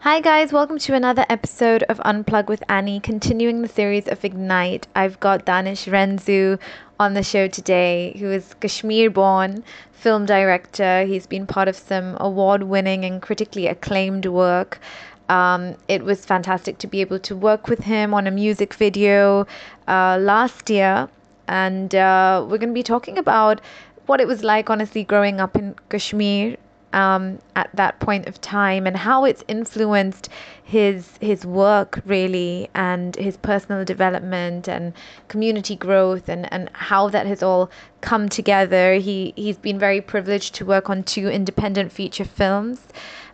Hi, guys, welcome to another episode of Unplug with Annie, continuing the series of Ignite. I've got Danish Renzu on the show today, who is Kashmir born film director. He's been part of some award winning and critically acclaimed work. Um, it was fantastic to be able to work with him on a music video uh, last year. And uh, we're going to be talking about what it was like, honestly, growing up in Kashmir um, at that point of time and how it's influenced his his work really and his personal development and community growth and, and how that has all come together. He he's been very privileged to work on two independent feature films.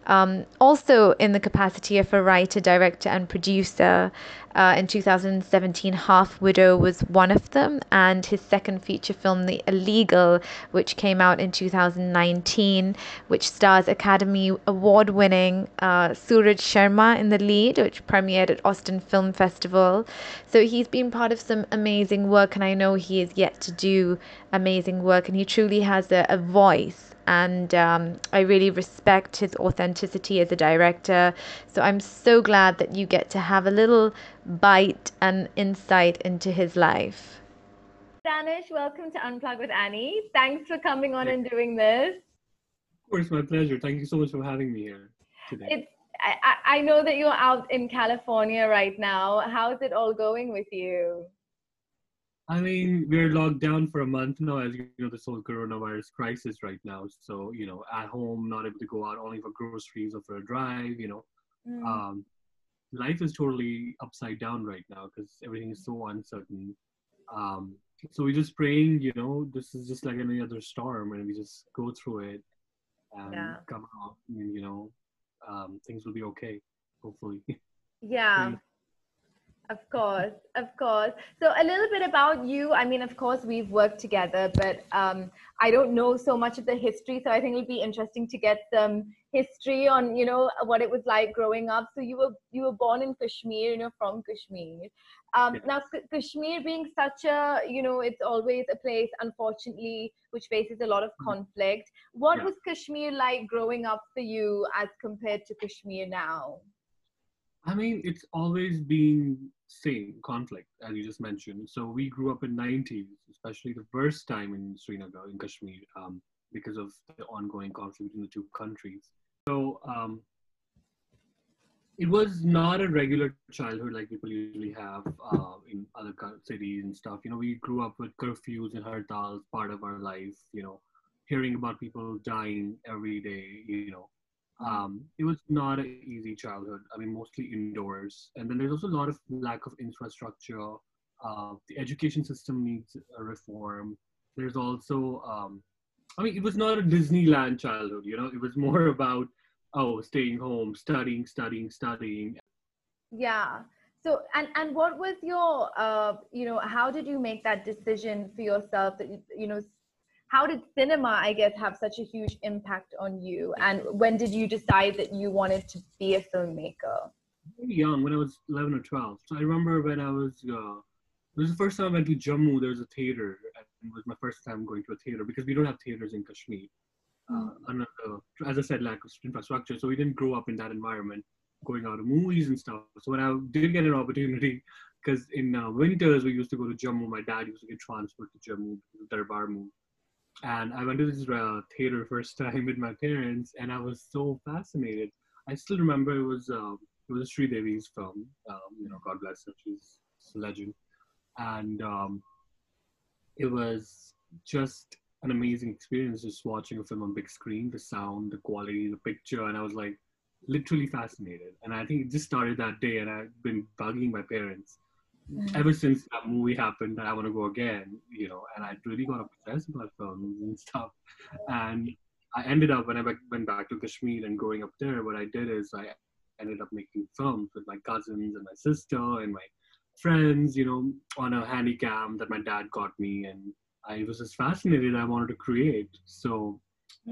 Um, also in the capacity of a writer, director, and producer. Uh, in 2017, Half Widow was one of them, and his second feature film, The Illegal, which came out in 2019, which stars Academy Award winning uh, Suraj Sharma in the lead, which premiered at Austin Film Festival. So he's been part of some amazing work, and I know he is yet to do amazing work, and he truly has a, a voice and um, I really respect his authenticity as a director. So I'm so glad that you get to have a little bite and insight into his life. Danish, welcome to Unplug with Annie. Thanks for coming on and doing this. Of course, my pleasure. Thank you so much for having me here today. It's, I, I know that you're out in California right now. How's it all going with you? I mean, we're locked down for a month now, as you know, this whole coronavirus crisis right now. So, you know, at home, not able to go out only for groceries or for a drive, you know. Mm. Um, life is totally upside down right now because everything is so uncertain. Um, so we're just praying, you know, this is just like any other storm and we just go through it and yeah. come out and, you know, um, things will be okay, hopefully. Yeah. Of course, of course. So a little bit about you. I mean, of course, we've worked together, but um, I don't know so much of the history. So I think it'll be interesting to get some history on, you know, what it was like growing up. So you were you were born in Kashmir, you know, from Kashmir. Um, now, K- Kashmir being such a, you know, it's always a place, unfortunately, which faces a lot of mm-hmm. conflict. What yeah. was Kashmir like growing up for you as compared to Kashmir now? I mean, it's always been same conflict as you just mentioned. So we grew up in 90s, especially the first time in Srinagar in Kashmir, um, because of the ongoing conflict between the two countries. So um, it was not a regular childhood like people usually have uh, in other cities and stuff. You know, we grew up with curfews and hartals, part of our life. You know, hearing about people dying every day. You know, um, it was not an easy childhood. I mean, mostly indoors. And then there's also a lot of lack of infrastructure. Uh, the education system needs a reform. There's also, um, I mean, it was not a Disneyland childhood, you know, it was more about, oh, staying home, studying, studying, studying. Yeah. So, and, and what was your, uh, you know, how did you make that decision for yourself that, you know, how did cinema i guess have such a huge impact on you? And when did you decide that you wanted to be a filmmaker? Very young when i was 11 or 12 so i remember when i was uh, it was the first time i went to jammu. There was a theater and it was my first time going to a theater because we don't have theaters in kashmir. Uh, mm. uh, as i said lack of infrastructure so we didn't grow up in that environment going out to movies and stuff. So when i did get an opportunity because in uh, winters we used to go to jammu. My dad used to get transferred to jammu darbar moved and I went to this uh, theater first time with my parents, and I was so fascinated. I still remember it was uh, it was Sri Devi's film. Um, you know, God bless her, she's a legend, and um, it was just an amazing experience just watching a film on big screen. The sound, the quality, the picture, and I was like literally fascinated. And I think it just started that day, and I've been bugging my parents mm-hmm. ever since that movie happened that I want to go again, you know, and I really got obsessed about films and stuff. And I ended up when I went back to Kashmir and growing up there, what I did is I ended up making films with my cousins and my sister and my friends, you know, on a handy cam that my dad got me, and I was just fascinated. I wanted to create. So,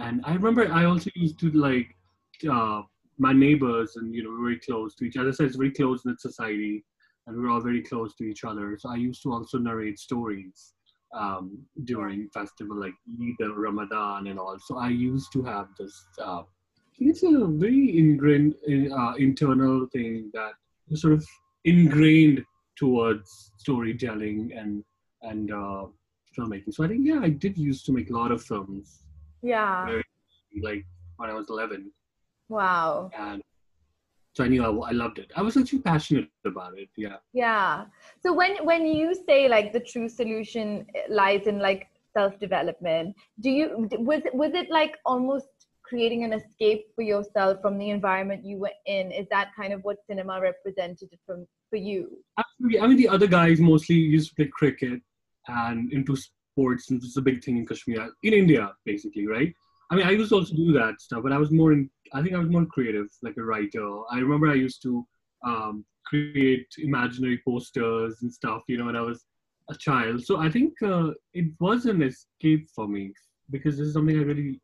and I remember I also used to like uh, my neighbors, and you know, very close to each other. So it's very close knit society and we were all very close to each other. So I used to also narrate stories um, during festival like Eid Ramadan and all. So I used to have this uh, it's a very ingrained uh, internal thing that is sort of ingrained towards storytelling and and uh, filmmaking. So I think yeah, I did used to make a lot of films. Yeah. Very, like when I was 11. Wow. And so I knew I, I loved it. I was actually passionate about it. Yeah. Yeah. So when when you say like the true solution eh, lies in like self development, do you was was it like almost creating an escape for yourself from the environment you were in? Is that kind of what cinema represented from for you? Absolutely. I mean, the other guys mostly used to play cricket and into sports, and it's a big thing in Kashmir, in India, basically, right? I mean, I used to also do that stuff, but I was more in. I think I was more creative, like a writer. I remember I used to um, create imaginary posters and stuff, you know, when I was a child. So I think uh, it was an escape for me because this is something I really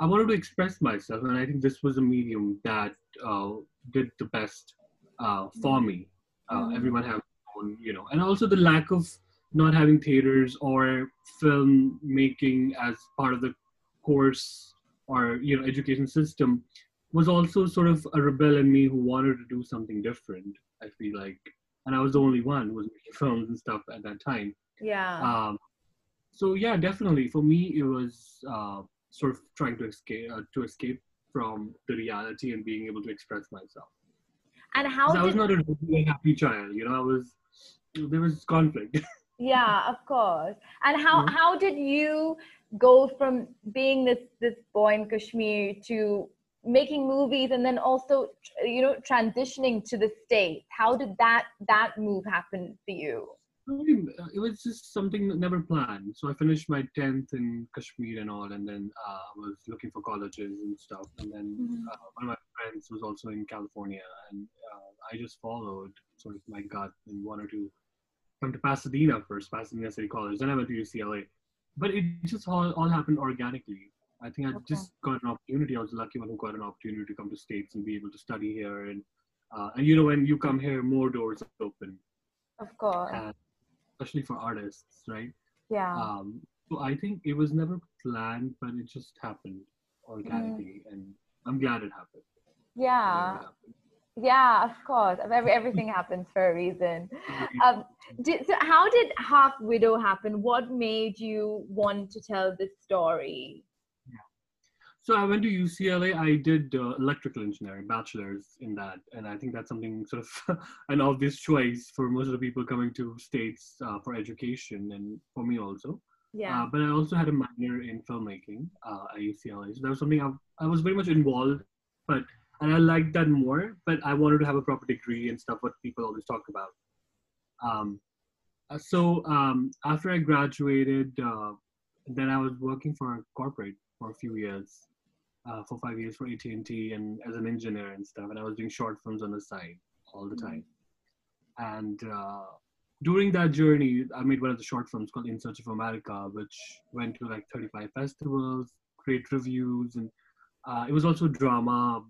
I wanted to express myself, and I think this was a medium that uh, did the best uh, for me. Uh, mm-hmm. Everyone has own, you know, and also the lack of not having theaters or film making as part of the course or you know education system was also sort of a rebel in me who wanted to do something different. I feel like, and I was the only one who was making films and stuff at that time. Yeah. Um, so yeah, definitely for me it was uh, sort of trying to escape uh, to escape from the reality and being able to express myself. And how? Did... I was not a really happy child. You know, I was there was conflict. yeah, of course. And how mm-hmm. how did you go from being this this boy in Kashmir to making movies and then also you know transitioning to the states? How did that that move happen for you? Uh, it was just something that never planned. So I finished my 10th in Kashmir and all, and then uh, was looking for colleges and stuff. And then mm-hmm. uh, one of my friends was also in California, and uh, I just followed sort of my gut and wanted to come to Pasadena first, Pasadena City College. Then I went to UCLA. But it just all, all happened organically. I think I okay. just got an opportunity. I was the lucky one who got an opportunity to come to States and be able to study here. And, uh, and you know, when you come here, more doors open. Of course. And, especially for artists, right? Yeah. Um, so I think it was never planned, but it just happened organically, mm. and I'm glad it happened. Yeah. Yeah, of course. Every, everything happens for a reason. Um, did, so, how did Half Widow happen? What made you want to tell this story? So I went to UCLA. I did uh, electrical engineering, bachelor's in that, and I think that's something sort of an obvious choice for most of the people coming to states uh, for education, and for me also. Yeah. Uh, but I also had a minor in filmmaking uh, at UCLA, so that was something I, I was very much involved, but and I liked that more. But I wanted to have a proper degree and stuff, what people always talk about. Um, uh, so um, after I graduated, uh, then I was working for a corporate for a few years uh, for five years for AT&T and as an engineer and stuff. And I was doing short films on the side all the time. And uh, during that journey, I made one of the short films called In Search of America, which went to like 35 festivals, great reviews, and uh, it was also drama,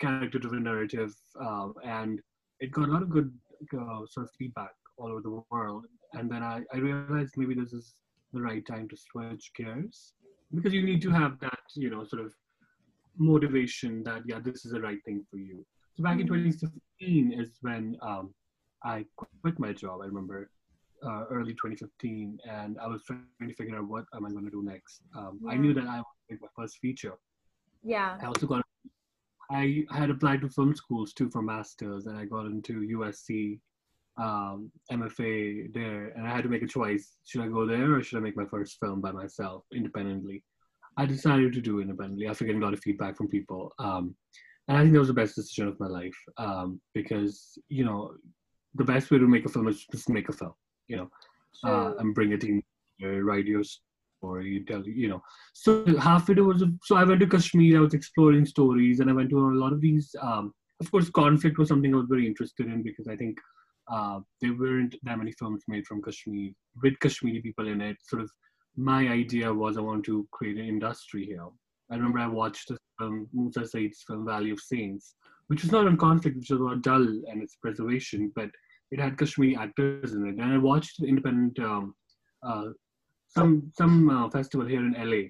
character-driven narrative, uh, and it got a lot of good uh, sort of feedback all over the world. And then I, I realized maybe this is the right time to switch gears because you need to have that, you know, sort of motivation that yeah this is the right thing for you so back in mm-hmm. 2015 is when um, i quit my job i remember uh, early 2015 and i was trying to figure out what am i going to do next um, yeah. i knew that i would make my first feature yeah i also got i had applied to film schools too for masters and i got into usc um, mfa there and i had to make a choice should i go there or should i make my first film by myself independently I decided to do independently after getting a lot of feedback from people. Um, and I think that was the best decision of my life um, because, you know, the best way to make a film is just make a film, you know, uh, and bring it in, write your story, tell you know. So Half Widow was, so I went to Kashmir, I was exploring stories, and I went to a lot of these. Um, of course, conflict was something I was very interested in because I think uh, there weren't that many films made from Kashmir with Kashmiri people in it, sort of my idea was I want to create an industry here. I remember I watched the film, Musa Syeed's film Valley of Saints, which was not in conflict, which was about Dal and its preservation, but it had Kashmiri actors in it. And I watched the independent um, uh, some some uh, festival here in LA.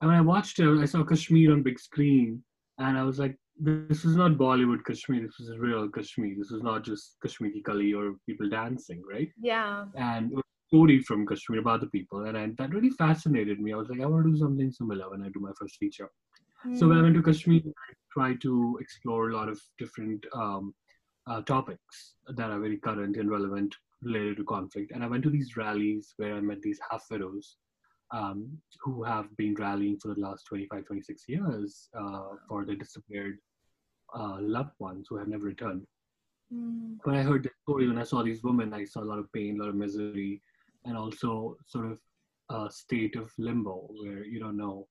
And when I watched it, I saw Kashmir on big screen, and I was like, this is not Bollywood Kashmir. This is real Kashmir. This is not just Kashmir Ki Kali or people dancing, right? Yeah. And story from Kashmir about the people, and I, that really fascinated me. I was like, I want to do something similar when I do my first feature. Mm. So when I went to Kashmir, I tried to explore a lot of different um, uh, topics that are very current and relevant related to conflict. And I went to these rallies where I met these half widows um, who have been rallying for the last 25, 26 years uh, for their disappeared uh, loved ones who have never returned. Mm. When I heard the story, when I saw these women, I saw a lot of pain, a lot of misery, and also sort of a state of limbo where you don't know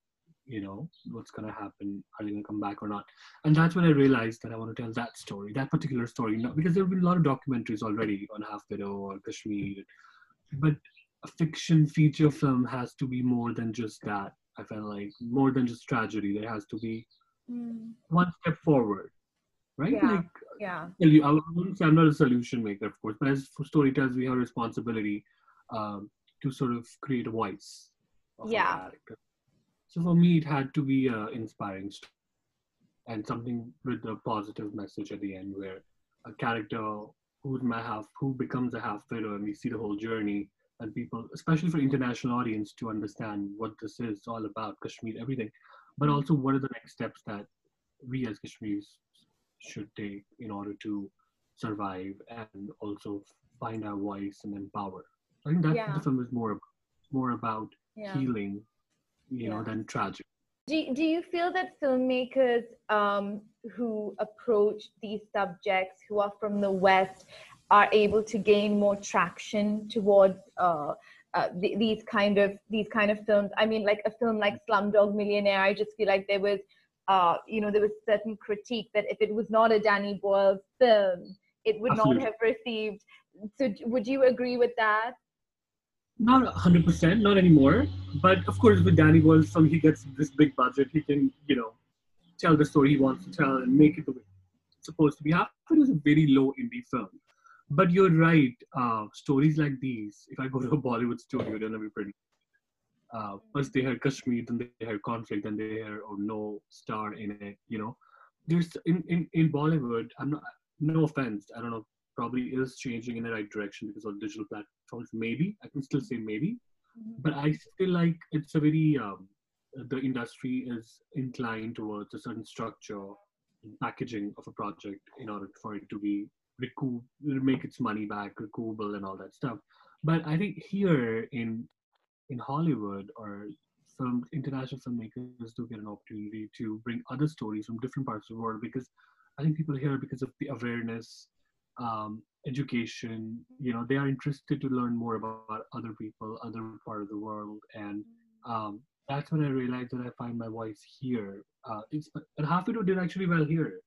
you know what's going to happen are they going to come back or not and that's when i realized that i want to tell that story that particular story because there have been a lot of documentaries already on half widow or kashmir but a fiction feature film has to be more than just that i felt like more than just tragedy there has to be mm. one step forward right yeah. like yeah i wouldn't say i'm not a solution maker of course but as storytellers we have a responsibility um, to sort of create a voice yeah so for me it had to be an inspiring story and something with a positive message at the end where a character who's my half who becomes a half widow and we see the whole journey and people especially for international audience to understand what this is all about kashmir everything but also what are the next steps that we as kashmiris should take in order to survive and also find our voice and empower I think that yeah. the film is more more about yeah. healing, you yeah. know, than tragic. Do, do you feel that filmmakers um, who approach these subjects, who are from the West, are able to gain more traction towards uh, uh, th- these kind of these kind of films? I mean, like a film like Slumdog Millionaire, I just feel like there was, uh, you know, there was certain critique that if it was not a Danny Boyle film, it would Absolutely. not have received. So, would you agree with that? Not 100% not anymore. But of course with danny some he gets this big budget he can you know tell the story he wants to tell and make it the way it's supposed to be. Half Widow was a very low indie film. But you're right uh, stories like these if i go to a bollywood studio gonna be pretty. Uh, first they hear kashmir then they hear conflict then they hear oh no star in it you know. There's in, in, in bollywood i'm not no offense i don't know probably is changing in the right direction because of digital platforms. Maybe I can still say maybe, mm-hmm. but I feel like it's a very um, the industry is inclined towards a certain structure and packaging of a project in order for it to be recoup, make its money back, recoupable, and all that stuff. But I think here in in Hollywood or film international filmmakers do get an opportunity to bring other stories from different parts of the world because I think people here because of the awareness um, education you know they are interested to learn more about other people other part of the world. And um, that's when i realized that i find my voice here. Uh, it's and Half Widow did actually well here.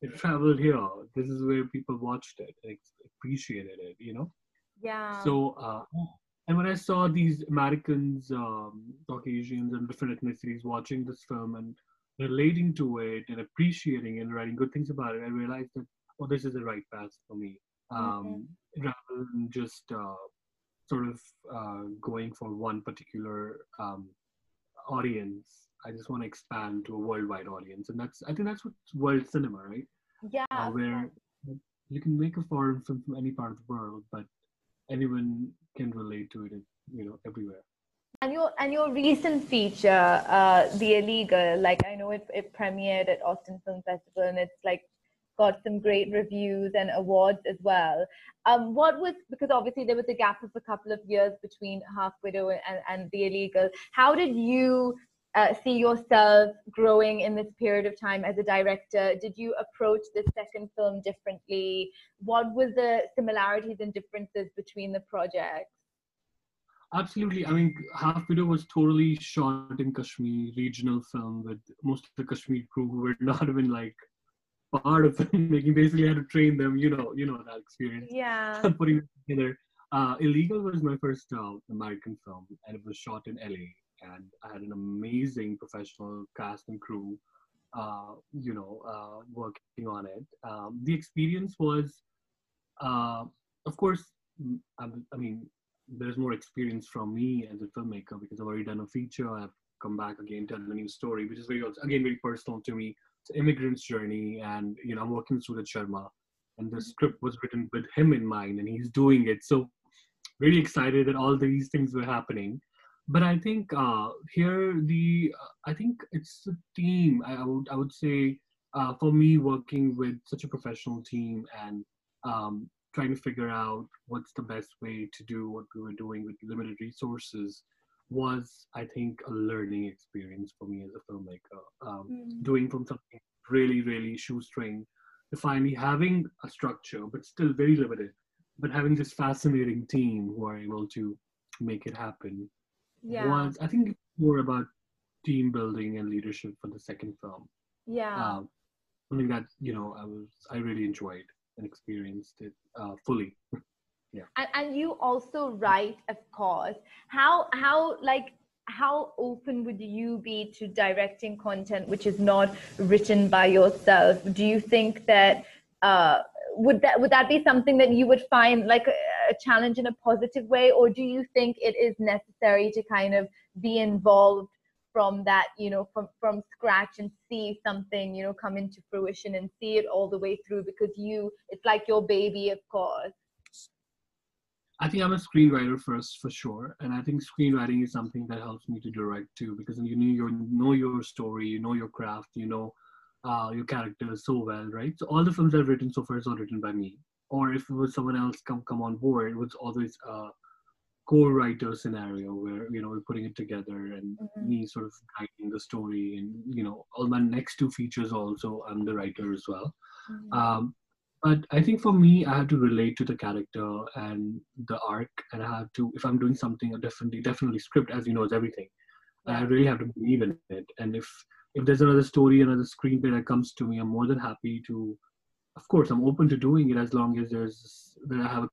It traveled here. This is where people watched it and appreciated it you know? Yeah. So uh, and when i saw these americans um, caucasians and different ethnicities watching this film and relating to it and appreciating and writing good things about it i realized that oh, this is the right path for me. Um, mm-hmm. Rather than just uh, sort of uh, going for one particular um, audience, I just want to expand to a worldwide audience, and that's I think that's what world cinema, right? Yeah. Uh, where you can make a foreign film from any part of the world, but anyone can relate to it, you know, everywhere. And your and your recent feature, uh, The Illegal, like I know it, it premiered at Austin Film Festival, and it's like got some great reviews and awards as well. Um, what was because obviously there was a gap of a couple of years between Half Widow and, and The Illegal. How did you uh, see yourself growing in this period of time as a director? Did you approach the second film differently? What were the similarities and differences between the projects? Absolutely. I mean, Half Widow was totally shot in Kashmir, regional film with most of the Kashmir crew who were not even like part of filmmaking. Basically, I had to train them. You know, you know that experience. Yeah. Putting it together. Uh, Illegal was my first uh, American film, and it was shot in LA. And I had an amazing professional cast and crew, uh, you know, uh, working on it. Um, the experience was, uh, of course, I, I mean, there's more experience from me as a filmmaker because I've already done a feature. I've come back again, tell a new story, which is very again very personal to me immigrant's journey, and you know I'm working with Suraj Sharma, and the script was written with him in mind, and he's doing it. So really excited that all these things were happening. But I think uh, here the I think it's the team. I, I would I would say uh, for me working with such a professional team and um, trying to figure out what's the best way to do what we were doing with limited resources was I think a learning experience for me as a filmmaker. Um, mm. Doing from something really really shoestring to finally having a structure but still very limited, but having this fascinating team who are able to make it happen. Yeah. Was I think more about team building and leadership for the second film. Yeah. Uh, something that you know I was I really enjoyed and experienced it uh, fully. yeah. And, and you also write, of course. How how like how open would you be to directing content which is not written by yourself? Do you think that uh, would that would that be something that you would find like a, a challenge in a positive way, or do you think it is necessary to kind of be involved from that you know from from scratch and see something you know come into fruition and see it all the way through because you it's like your baby of course I think I'm a screenwriter first for sure, and I think screenwriting is something that helps me to direct too because you know you know your story, you know your craft, you know uh, your characters so well, right? So all the films I've written so far is all written by me, or if it was someone else come come on board, it was always a co-writer scenario where you know we're putting it together and mm-hmm. me sort of writing the story and you know all my next two features also i'm the writer as well mm-hmm. um, but i think for me i have to relate to the character and the arc and i have to if i'm doing something definitely definitely script as you know is everything. I really have to believe in it. And if if there's another story another screenplay that comes to me i'm more than happy to of course i'm open to doing it as long as there's that i have a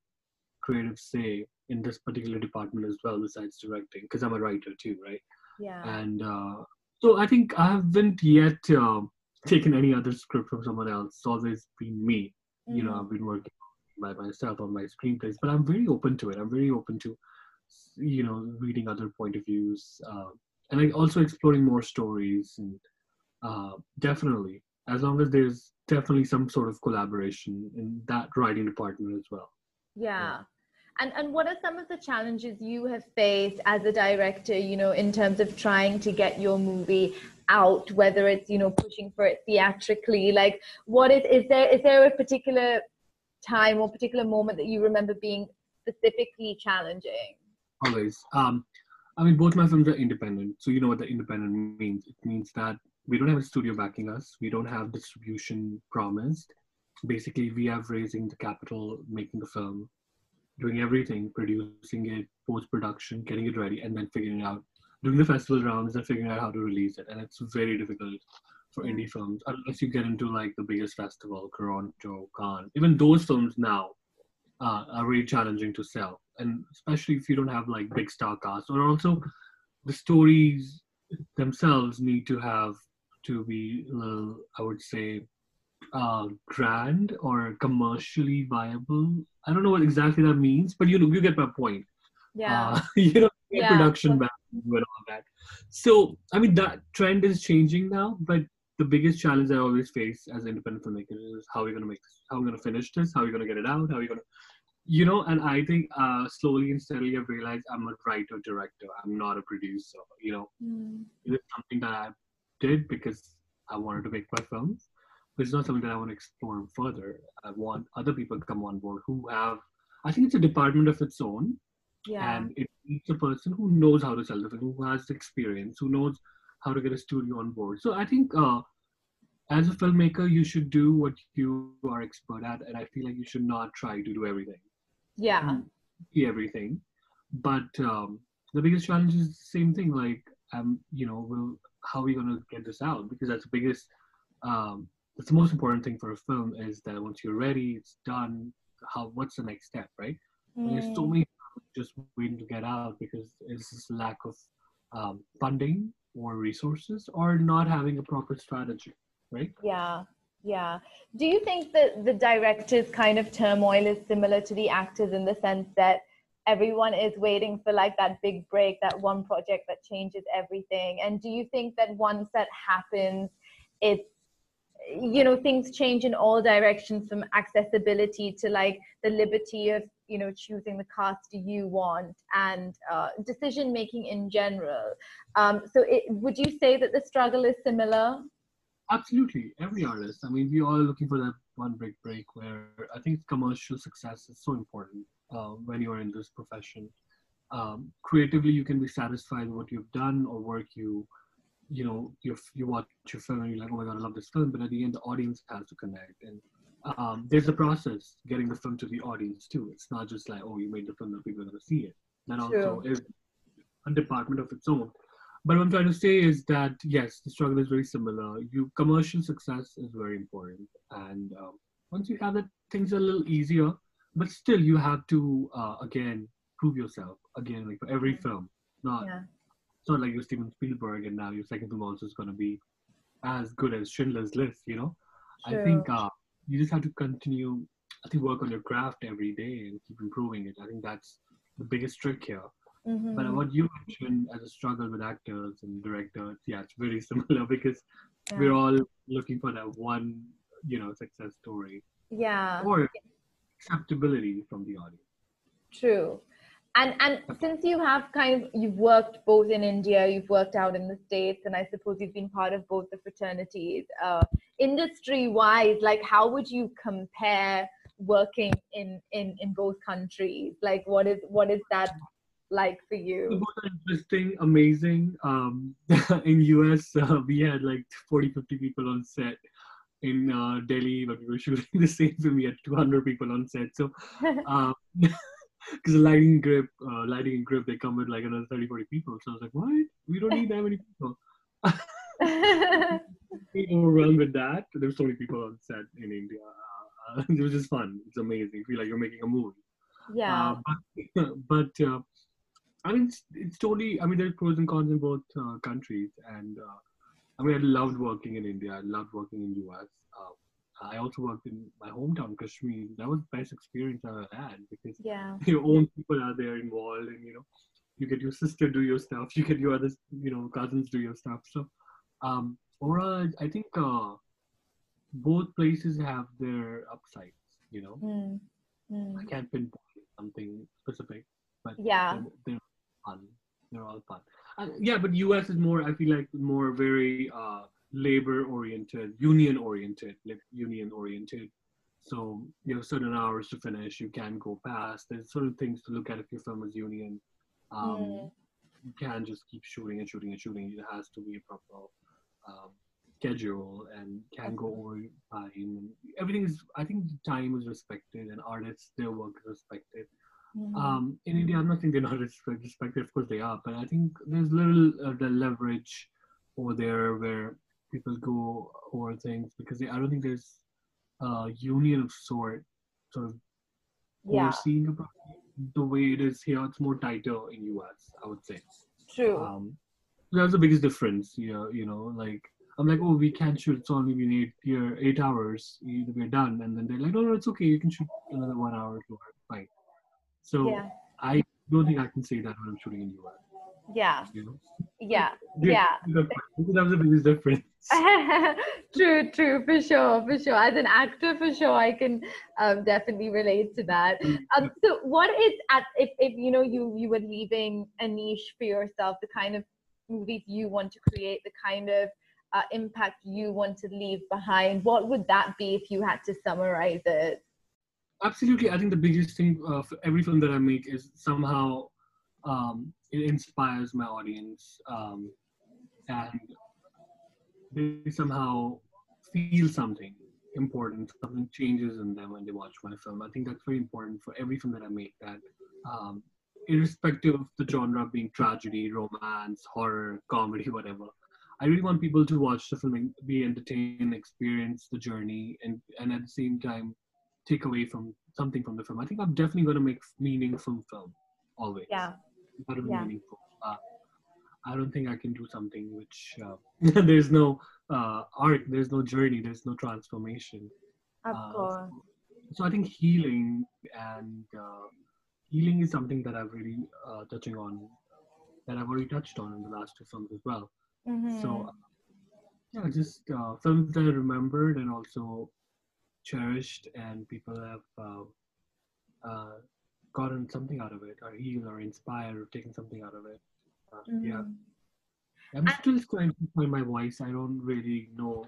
creative say in this particular department as well besides directing because i'm a writer too right? Yeah. And uh, so i think i haven't yet uh, taken any other script from someone else. It's always been me. You know mm-hmm. i've been working by myself on my screenplays but i'm very open to it i'm very open to you know reading other point of views uh, and also exploring more stories and uh, definitely as long as there's definitely some sort of collaboration in that writing department as well yeah. yeah and and what are some of the challenges you have faced as a director you know in terms of trying to get your movie out whether it's you know pushing for it theatrically like what is is there is there a particular time or particular moment that you remember being specifically challenging? Always. Um i mean both my films are independent so you know what the independent means. It means that we don't have a studio backing us. We don't have distribution promised. Basically we have raising the capital making the film doing everything, producing it, post production, getting it ready, and then figuring it out, doing the festival rounds and figuring out how to release it. And it's very difficult for indie films unless you get into like the biggest festival, Toronto, Cannes. Even those films now uh, are really challenging to sell, and especially if you don't have like big star casts, or also the stories themselves need to have to be, a little, I would say, uh, grand or commercially viable. I don't know what exactly that means, but you know, you get my point. Yeah. Uh, you know, yeah. production value and all that. So, I mean, that trend is changing now, but the biggest challenge I always face as an independent filmmaker is how are we going to make this? How are we going to finish this? How are we going to get it out? How are we going to, you know? And I think uh, slowly and steadily I've realized I'm a writer director. I'm not a producer. You know, mm. it's something that I did because I wanted to make my films but it's not something that I want to explore further. I want other people to come on board who have, I think it's a department of its own. Yeah. And it needs a person who knows how to sell the film, who has experience, who knows how to get a studio on board. So I think uh, as a filmmaker, you should do what you are expert at. And I feel like you should not try to do everything. Yeah. Be everything. But um, the biggest challenge is the same thing. Like, um, you know, will how are we going to get this out? Because that's the biggest um, that's the most important thing for a film is that once you're ready, it's done. How what's the next step, right? Mm. There's so many just waiting to get out because it's this lack of um, funding or resources or not having a proper strategy, right? Yeah, yeah. Do you think that the director's kind of turmoil is similar to the actors in the sense that everyone is waiting for like that big break, that one project that changes everything? And do you think that once that happens, it's you know things change in all directions from accessibility to like the liberty of you know choosing the cast you want and uh, decision making in general. Um, so it, would you say that the struggle is similar? Absolutely. Every artist. I mean we are looking for that one big break where i think commercial success is so important uh, when you're in this profession. Um, creatively you can be satisfied with what you've done or work you you know you you watch your film and you're like oh my god i love this film but at the end the audience has to connect and um, there's a process getting the film to the audience too. It's not just like oh you made the film that people are going to see it. That also is a department of its own. But what i'm trying to say is that yes the struggle is very similar. You commercial success is very important. And um, once you have that things are a little easier. But still you have to uh, again prove yourself. Again like for every film. Not yeah. it's not like you're Steven Spielberg and now your second film also is going to be as good as Schindler's List, you know? I think uh, you just have to continue, I think, work on your craft every day and keep improving it. I think that's the biggest trick here. Mm-hmm. But what you mentioned as a struggle with actors and directors, yeah, it's very similar because yeah. we're all looking for that one, you know, success story. Yeah. Or acceptability from the audience. True and and since you have kind of you've worked both in india you've worked out in the states and i suppose you've been part of both the fraternities uh, industry wise like how would you compare working in in in both countries? Like what is what is that like for you? Both are interesting amazing. Um in us uh, we had like 40 50 people on set. In uh, delhi when we were shooting the same film we had 200 people on set. So um because the lighting grip, uh, lighting and grip, they come with like another 30, 40 people. So I was like, what? We don't need that many people. overwhelmed with that. There's so many people on set in India. Uh, it was just fun. It's amazing. You feel like you're making a movie. Yeah. Uh, but, but uh, I mean, it's, it's, totally. I mean, there's pros and cons in both uh, countries, and uh, I mean, I loved working in India. I loved working in US. I also worked in my hometown, Kashmir. That was the best experience I ever had because yeah. your own people are there involved, and you know, you get your sister do your stuff, you get your other, you know, cousins do your stuff. So, um, I think uh, both places have their upsides. You know, mm. Mm. I can't pinpoint something specific, but yeah, they're, they're fun. They're all fun. Uh, yeah, but US is more. I feel like more very. Uh, labor oriented, union oriented, like union oriented. So you have certain hours to finish. You can go past. There's certain things to look at if your film is union. Um, mm. You can't just keep shooting and shooting and shooting. It has to be a proper um, schedule and can go over time. Everything is. I think time is respected and artists their work is respected. Mm-hmm. Um, in India, I'm not saying they're not respected. Of course, they are, but I think there's little uh, the leverage over there where people go over things because they, I don't think there's a union of sort sort of yeah. overseeing about the way it is here. It's more tighter in US, I would say. True. Um, that's the biggest difference. You know, you know, like I'm like, oh, we can't shoot. It's only been eight here, eight hours. We're done. And then they're like, no, no, it's okay. You can shoot another one hour, two hours, fine. So yeah. I don't think I can say that when I'm shooting in US. Yeah. You know? Yeah. Yeah. That was the biggest difference. true, true, for sure, for sure. As an actor, for sure, I can um, definitely relate to that. Mm, um, so, what is at if, if you know you you were leaving a niche for yourself, the kind of movies you want to create, the kind of uh, impact you want to leave behind, what would that be if you had to summarize it? Absolutely, I think the biggest thing uh, for every film that I make is somehow um, it inspires my audience um, and they somehow feel something important something changes in them when they watch my film. I think that's very important for every film that i make that um, irrespective of the genre being tragedy romance horror comedy whatever. I really want people to watch the film and be entertained experience the journey and and at the same time take away from something from the film. I think i'm definitely going to make meaningful film always. Yeah that would be yeah. meaningful. Uh, I don't think I can do something which uh, there's no uh, arc, there's no journey, there's no transformation. Of uh, course. So I think healing and uh, healing is something that I've really uh, touching on, that I've already touched on in the last two films as well. Mm-hmm. So yeah, just uh, films that I remembered and also cherished, and people have uh, uh, gotten something out of it, or healed, or inspired, or taken something out of it. Uh, mm-hmm. Yeah, I'm still trying to find my voice. I don't really know,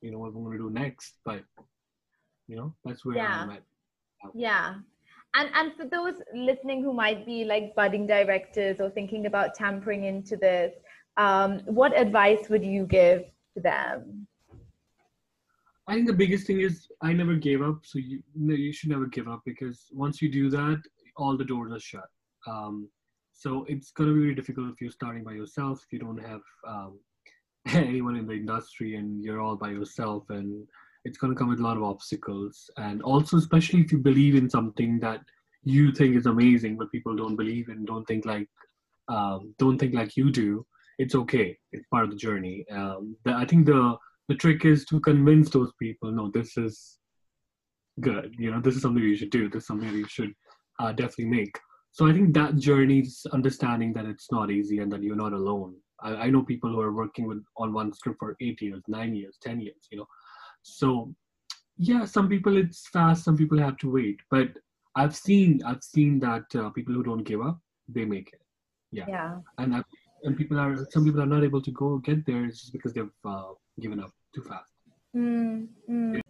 you know, what I'm going to do next, but you know, that's where yeah. I'm at. Yeah. And and for those listening who might be like budding directors or thinking about tampering into this, um, what advice would you give to them? I think the biggest thing is I never gave up. So you you should never give up because once you do that, all the doors are shut. Um, so it's gonna be really difficult if you're starting by yourself. If you don't have um, anyone in the industry and you're all by yourself, and it's gonna come with a lot of obstacles. And also, especially if you believe in something that you think is amazing, but people don't believe in, don't think like um, don't think like you do it's okay. It's part of the journey. Um, the, I think the the trick is to convince those people, no, this is good. You know, this is something you should do. This is something you should uh, definitely make. So I think that journey is understanding that it's not easy and that you're not alone. I, I know people who are working with on one script for eight years, nine years, ten years. You know, so yeah, some people it's fast, some people have to wait. But I've seen I've seen that uh, people who don't give up, they make it. Yeah. Yeah. And I've and people are some people are not able to go get there just because they've uh, given up too fast mm, mm.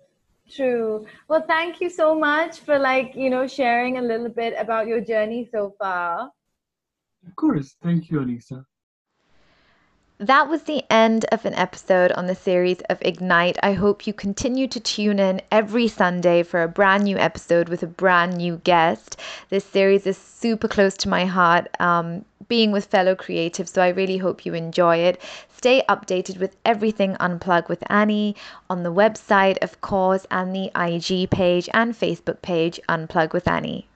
true well thank you so much for like you know sharing a little bit about your journey so far of course thank you anisa that was the end of an episode on the series of Ignite. I hope you continue to tune in every Sunday for a brand new episode with a brand new guest. This series is super close to my heart. Um, being with fellow creatives. So I really hope you enjoy it. Stay updated with everything Unplug with Annie on the website, of course, and the IG page and Facebook page, Unplug with Annie.